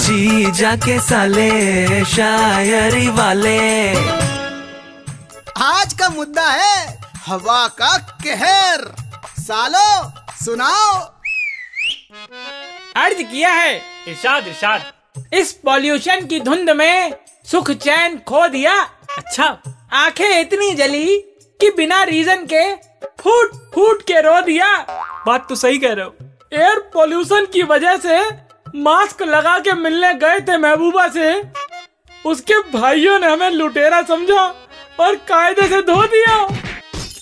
जी जाके साले शायरी वाले। आज का मुद्दा है हवा का कहर। सालो सुनाओ। अर्ज़ किया है इरशाद इरशाद। इस पॉल्यूशन की धुंध में सुख चैन खो दिया। अच्छा आँखें इतनी जली कि बिना रीजन के फूट फूट के रो दिया। बात तो सही कह रहे हो। एयर पोल्यूशन की वजह से मास्क लगा के मिलने गए थे महबूबा से। उसके भाइयों ने हमें लुटेरा समझा और कायदे से धो दिया।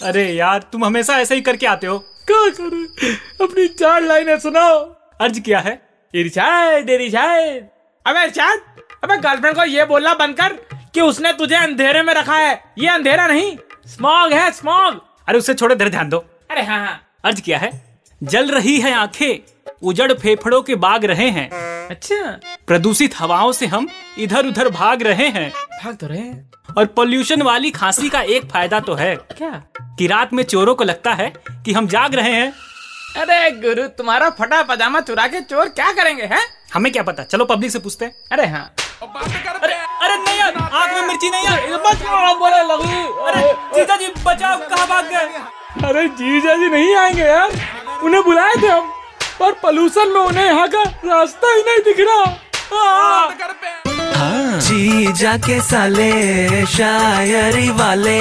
अरे यार तुम हमेशा ऐसे ही करके आते हो। क्या करे? अपनी चार लाइनें सुनाओ। अर्ज़ किया है। इरशाद इरशाद अबे इरशाद अबे गर्लफ्रेंड को ये बोलना बंद कर कि उसने तुझे अंधेरे में रखा है। ये अंधेरा नहीं स्मॉग है स्मॉग अरे उससे छोड़े इधर ध्यान दो। अरे हाँ हाँ। अर्ज़ किया है। जल रही है आँखें उजड़ फेफड़ों के बाग रहे हैं। अच्छा। प्रदूषित हवाओं से हम इधर उधर भाग रहे हैं। भाग तो रहे हैं। और पोल्यूशन वाली खांसी का एक फ़ायदा तो है। क्या? कि रात में चोरों को लगता है कि हम जाग रहे हैं। अरे गुरु तुम्हारा फटा पजामा चुरा के चोर क्या करेंगे हैं? हमें क्या पता? चलो पब्लिक से पूछते हैं। अरे हाँ। अरे अरे नहीं यार आग में मिर्ची नहीं यार बच बोले लगी अरे जीजा जी बचाओ कहाँ भाग गए? अरे जीजा जी नहीं आएँगे यार। उन्हें बुलाए थे हम। पर पोल्यूशन में उन्हें यहाँ का रास्ता ही नहीं दिख रहा। हाँ। जी जाके साले शायरी वाले।